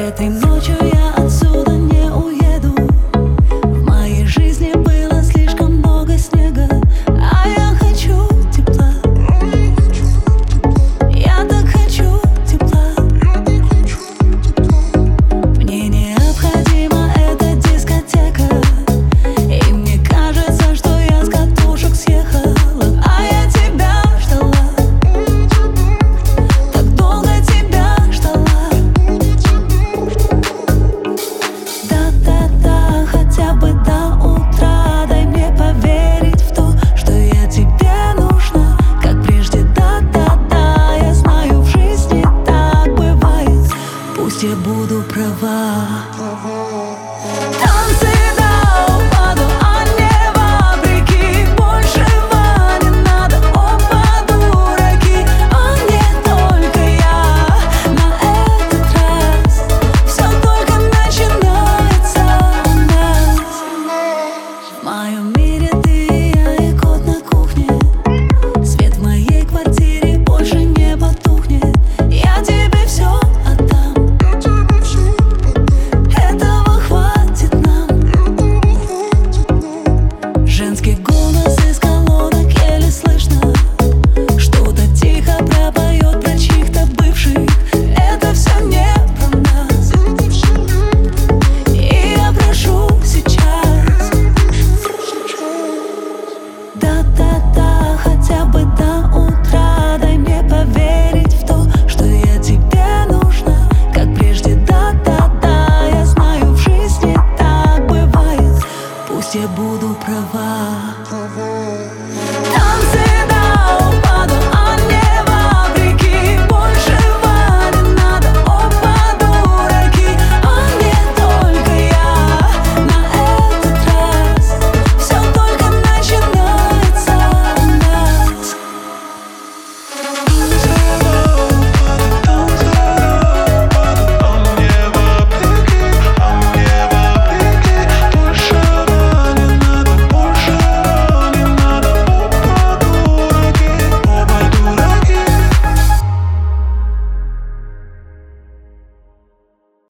Это ночью я отсюда не over. Cover.